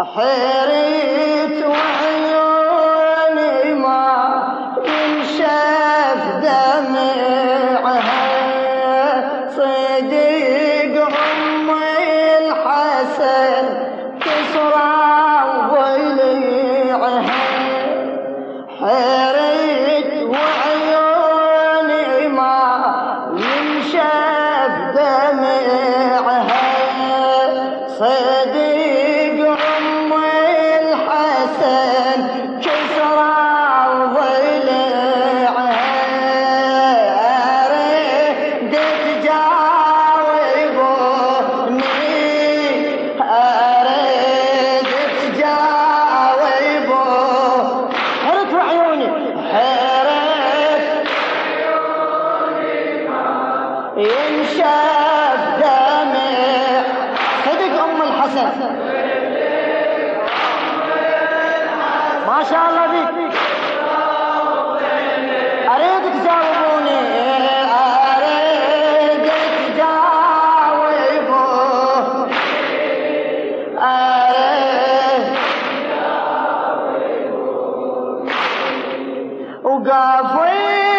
حيريت وعيت ينشاف دمع صدق أم الحسن. ما شاء الله بيك. أريدك جاوبوني أريدك جاوبوني أريدك جاوبوني وقافوا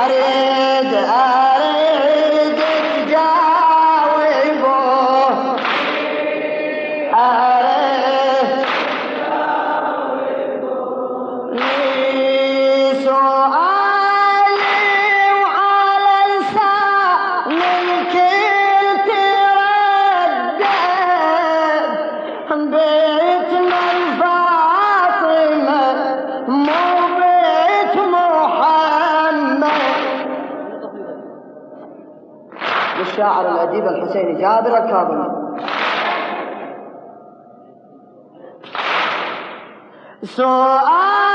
I Arega. الشاعر الأديب الحسيني جابر الكاظمي. سؤال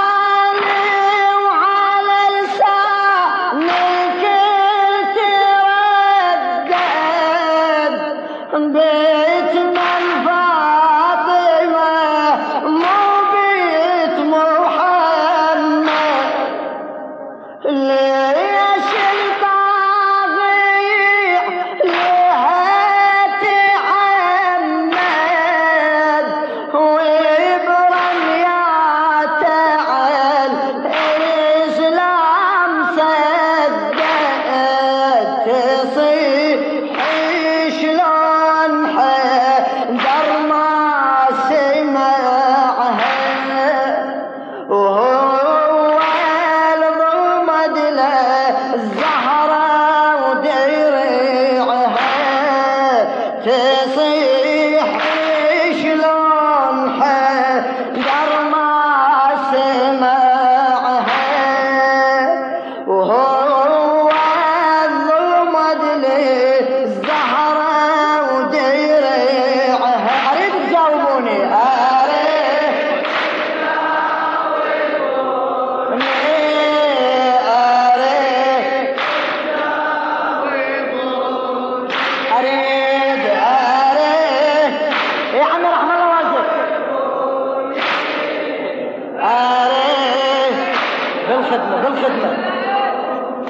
بالخدمة بالخدمة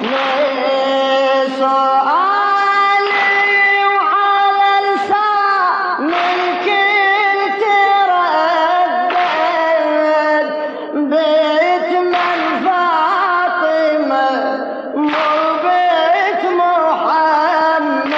ليس وعلى كنت بيت من فاطمة مو بيت محمد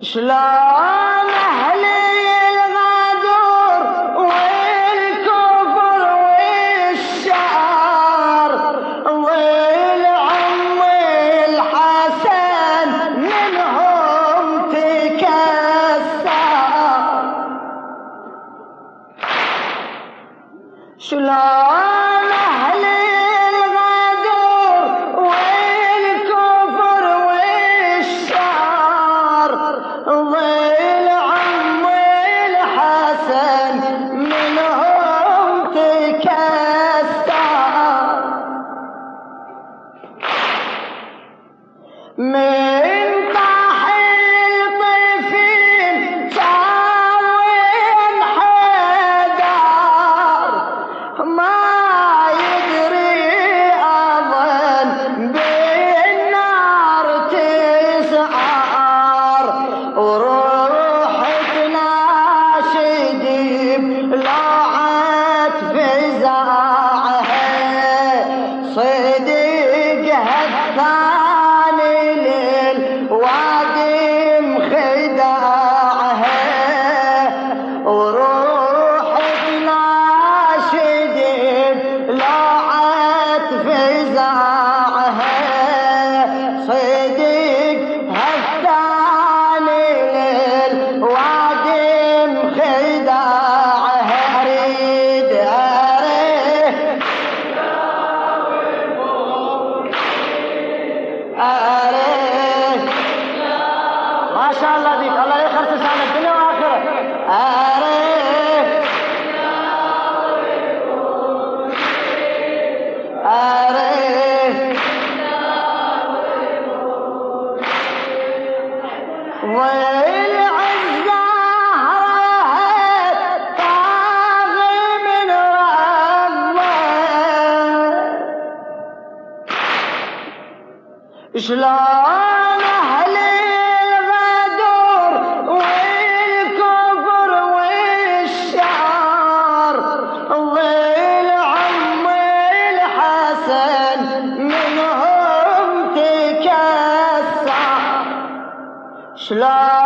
Shalom. ما شاء الله بيك الله يخرس سنة الدنيا وآخرة. آري. شلون Allah.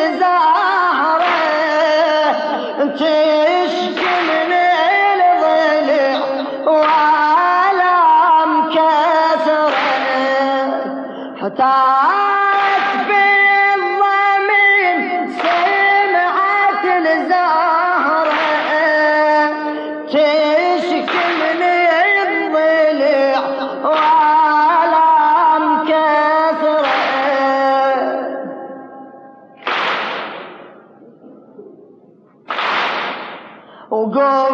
le go.